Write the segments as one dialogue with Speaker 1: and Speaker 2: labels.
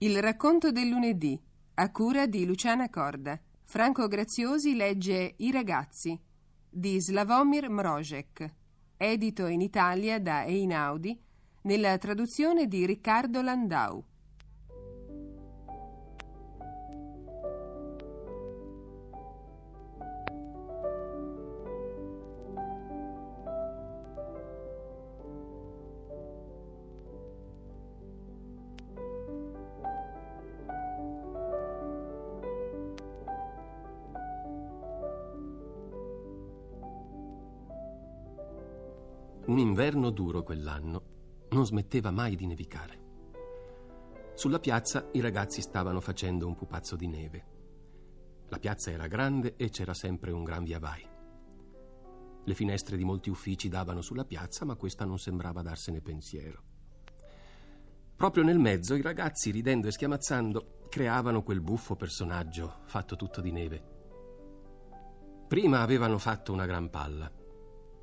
Speaker 1: Il racconto del lunedì, a cura di Luciana Corda. Franco Graziosi legge I ragazzi di Slavomir Mrozek, edito in Italia da Einaudi, nella traduzione di Riccardo Landau.
Speaker 2: Un inverno duro quell'anno non smetteva mai di nevicare. Sulla piazza i ragazzi stavano facendo un pupazzo di neve. La piazza era grande e c'era sempre un gran via vai. Le finestre di molti uffici davano sulla piazza, ma questa non sembrava darsene pensiero. Proprio nel mezzo i ragazzi, ridendo e schiamazzando, creavano quel buffo personaggio fatto tutto di neve. Prima avevano fatto una gran palla,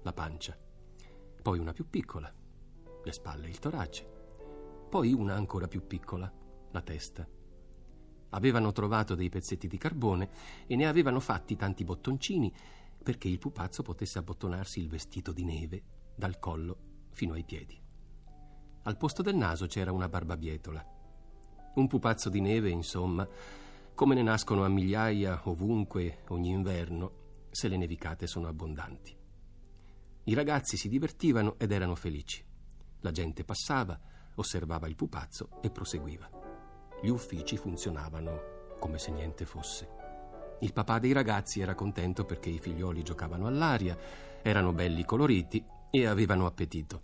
Speaker 2: la pancia poi una più piccola, le spalle e il torace, poi una ancora più piccola, la testa. Avevano trovato dei pezzetti di carbone e ne avevano fatti tanti bottoncini perché il pupazzo potesse abbottonarsi il vestito di neve dal collo fino ai piedi. Al posto del naso c'era una barbabietola. Un pupazzo di neve, insomma, come ne nascono a migliaia ovunque ogni inverno, se le nevicate sono abbondanti. I ragazzi si divertivano ed erano felici. La gente passava, osservava il pupazzo e proseguiva. Gli uffici funzionavano come se niente fosse. Il papà dei ragazzi era contento perché i figlioli giocavano all'aria, erano belli coloriti e avevano appetito.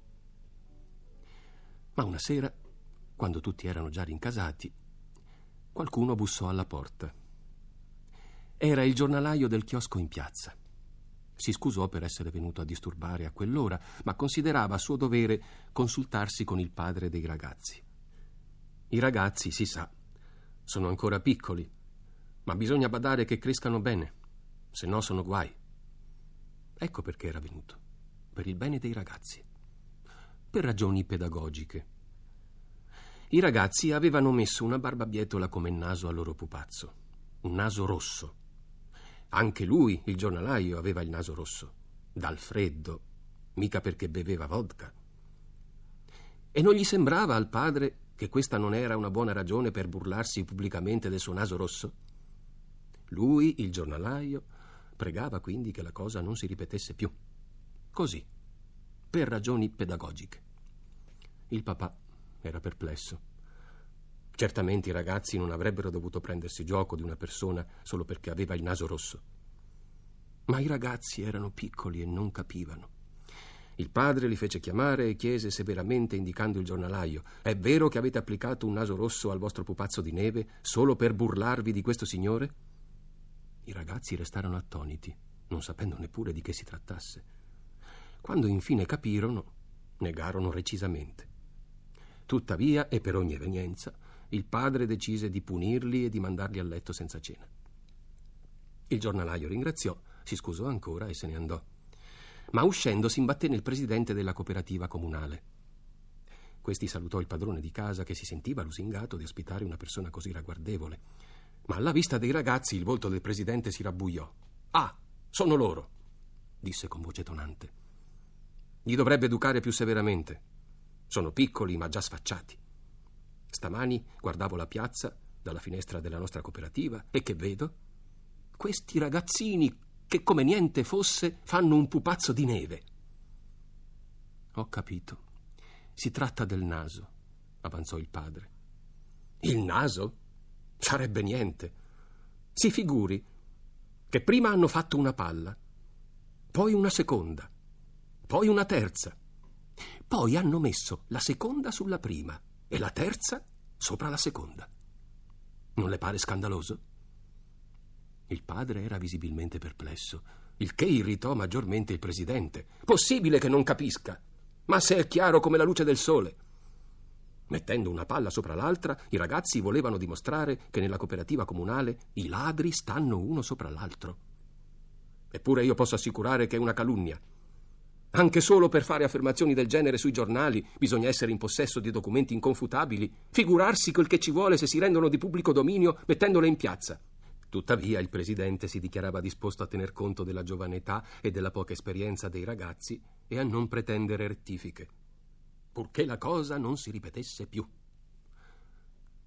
Speaker 2: Ma una sera, quando tutti erano già rincasati, qualcuno bussò alla porta. Era il giornalaio del chiosco in piazza. Si scusò per essere venuto a disturbare a quell'ora, ma considerava suo dovere consultarsi con il padre dei ragazzi. I ragazzi, si sa, sono ancora piccoli, ma bisogna badare che crescano bene, se no sono guai. Ecco perché era venuto, per il bene dei ragazzi, per ragioni pedagogiche. I ragazzi avevano messo una barbabietola come naso al loro pupazzo, un naso rosso anche lui, il giornalaio, aveva il naso rosso, dal freddo, mica perché beveva vodka. E non gli sembrava al padre che questa non era una buona ragione per burlarsi pubblicamente del suo naso rosso? Lui, il giornalaio, pregava quindi che la cosa non si ripetesse più. Così, per ragioni pedagogiche. Il papà era perplesso. Certamente i ragazzi non avrebbero dovuto prendersi gioco di una persona solo perché aveva il naso rosso. Ma i ragazzi erano piccoli e non capivano. Il padre li fece chiamare e chiese severamente, indicando il giornalaio: È vero che avete applicato un naso rosso al vostro pupazzo di neve solo per burlarvi di questo signore? I ragazzi restarono attoniti, non sapendo neppure di che si trattasse. Quando infine capirono, negarono recisamente. Tuttavia, e per ogni evenienza, il padre decise di punirli e di mandarli a letto senza cena. Il giornalaio ringraziò, si scusò ancora e se ne andò. Ma uscendo si imbatté nel presidente della cooperativa comunale. Questi salutò il padrone di casa che si sentiva lusingato di ospitare una persona così ragguardevole. Ma alla vista dei ragazzi il volto del presidente si rabbuiò. Ah, sono loro, disse con voce tonante. Li dovrebbe educare più severamente. Sono piccoli ma già sfacciati. Stamani guardavo la piazza dalla finestra della nostra cooperativa e che vedo? Questi ragazzini che come niente fosse fanno un pupazzo di neve. Ho capito. Si tratta del naso, avanzò il padre. Il naso? Sarebbe niente. Si figuri che prima hanno fatto una palla, poi una seconda, poi una terza, poi hanno messo la seconda sulla prima e la terza sopra la seconda. Non le pare scandaloso? Il padre era visibilmente perplesso, il che irritò maggiormente il presidente. Possibile che non capisca? Ma se è chiaro come la luce del sole. Mettendo una palla sopra l'altra, i ragazzi volevano dimostrare che nella cooperativa comunale i ladri stanno uno sopra l'altro. Eppure io posso assicurare che è una calunnia. Anche solo per fare affermazioni del genere sui giornali bisogna essere in possesso di documenti inconfutabili. Figurarsi quel che ci vuole se si rendono di pubblico dominio mettendole in piazza. Tuttavia il presidente si dichiarava disposto a tener conto della giovane età e della poca esperienza dei ragazzi e a non pretendere rettifiche, purché la cosa non si ripetesse più.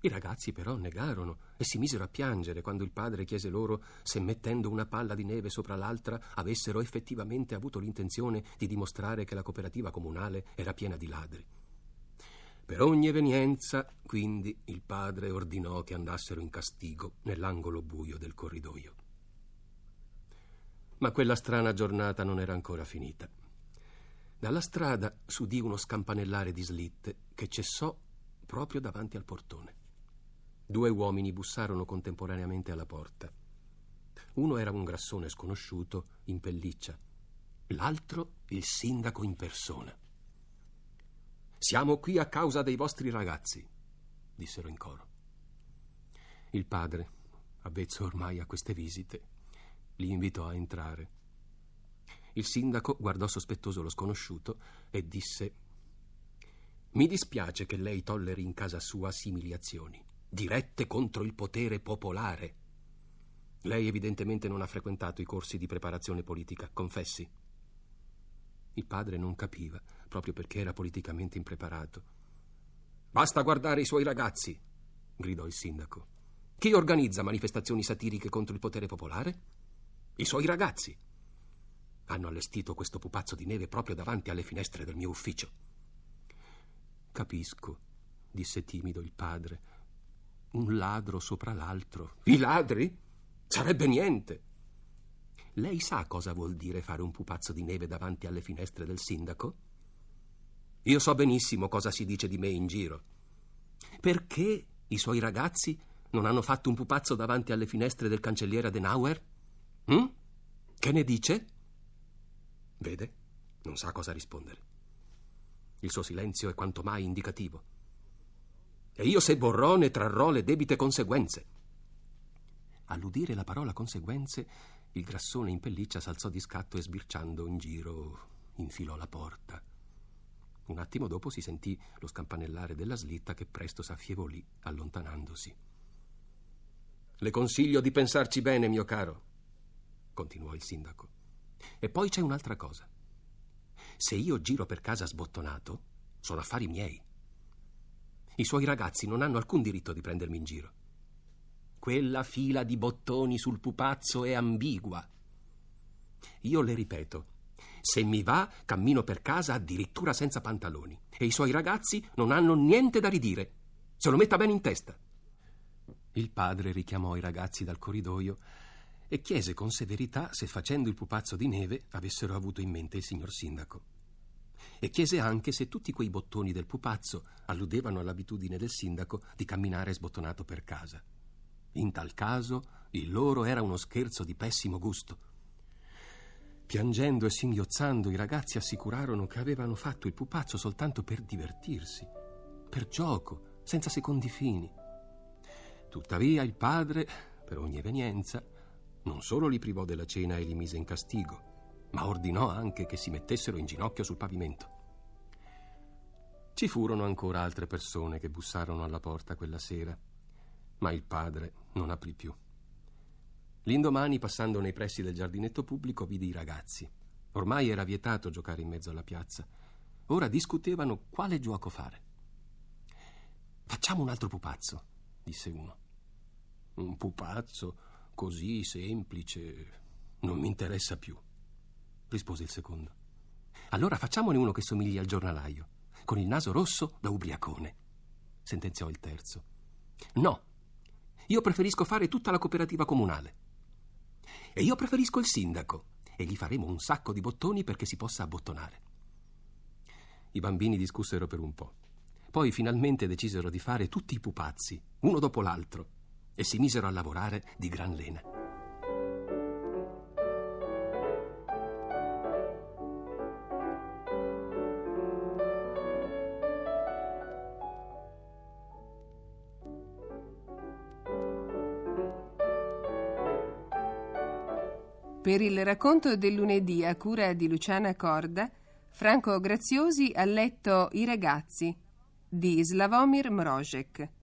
Speaker 2: I ragazzi però negarono e si misero a piangere quando il padre chiese loro se mettendo una palla di neve sopra l'altra avessero effettivamente avuto l'intenzione di dimostrare che la cooperativa comunale era piena di ladri. Per ogni evenienza, quindi, il padre ordinò che andassero in castigo nell'angolo buio del corridoio. Ma quella strana giornata non era ancora finita. Dalla strada s'udì uno scampanellare di slitte che cessò proprio davanti al portone. Due uomini bussarono contemporaneamente alla porta. Uno era un grassone sconosciuto in pelliccia, l'altro il sindaco in persona. Siamo qui a causa dei vostri ragazzi, dissero in coro. Il padre, avvezzo ormai a queste visite, li invitò a entrare. Il sindaco guardò sospettoso lo sconosciuto e disse Mi dispiace che lei tolleri in casa sua simili azioni dirette contro il potere popolare. Lei evidentemente non ha frequentato i corsi di preparazione politica, confessi. Il padre non capiva, proprio perché era politicamente impreparato. Basta guardare i suoi ragazzi, gridò il sindaco. Chi organizza manifestazioni satiriche contro il potere popolare? I suoi ragazzi. Hanno allestito questo pupazzo di neve proprio davanti alle finestre del mio ufficio. Capisco, disse timido il padre, un ladro sopra l'altro. I ladri? Sarebbe niente. Lei sa cosa vuol dire fare un pupazzo di neve davanti alle finestre del sindaco? Io so benissimo cosa si dice di me in giro. Perché i suoi ragazzi non hanno fatto un pupazzo davanti alle finestre del cancelliere Adenauer? Hm? Che ne dice? Vede, non sa cosa rispondere. Il suo silenzio è quanto mai indicativo. E io se borrò ne trarrò le debite conseguenze. All'udire la parola conseguenze, il grassone in pelliccia s'alzò di scatto e sbirciando in giro infilò la porta. Un attimo dopo si sentì lo scampanellare della slitta che presto s'affievolì, allontanandosi. Le consiglio di pensarci bene, mio caro, continuò il sindaco. E poi c'è un'altra cosa. Se io giro per casa sbottonato, sono affari miei. I suoi ragazzi non hanno alcun diritto di prendermi in giro. Quella fila di bottoni sul pupazzo è ambigua. Io le ripeto, se mi va, cammino per casa addirittura senza pantaloni. E i suoi ragazzi non hanno niente da ridire. Se lo metta bene in testa. Il padre richiamò i ragazzi dal corridoio e chiese con severità se facendo il pupazzo di neve avessero avuto in mente il signor sindaco e chiese anche se tutti quei bottoni del pupazzo alludevano all'abitudine del sindaco di camminare sbottonato per casa. In tal caso il loro era uno scherzo di pessimo gusto. Piangendo e singhiozzando, i ragazzi assicurarono che avevano fatto il pupazzo soltanto per divertirsi, per gioco, senza secondi fini. Tuttavia il padre, per ogni evenienza, non solo li privò della cena e li mise in castigo, ma ordinò anche che si mettessero in ginocchio sul pavimento. Ci furono ancora altre persone che bussarono alla porta quella sera, ma il padre non aprì più. L'indomani, passando nei pressi del giardinetto pubblico, vidi i ragazzi. Ormai era vietato giocare in mezzo alla piazza. Ora discutevano quale gioco fare. Facciamo un altro pupazzo, disse uno. Un pupazzo così semplice non mi interessa più, rispose il secondo. Allora facciamone uno che somigli al giornalaio con il naso rosso da ubriacone, sentenziò il terzo. No, io preferisco fare tutta la cooperativa comunale. E io preferisco il sindaco e gli faremo un sacco di bottoni perché si possa abbottonare. I bambini discussero per un po'. Poi finalmente decisero di fare tutti i pupazzi, uno dopo l'altro, e si misero a lavorare di gran lena.
Speaker 1: Per il racconto del lunedì a cura di Luciana Corda, Franco Graziosi ha letto I ragazzi di Slavomir Mrozek.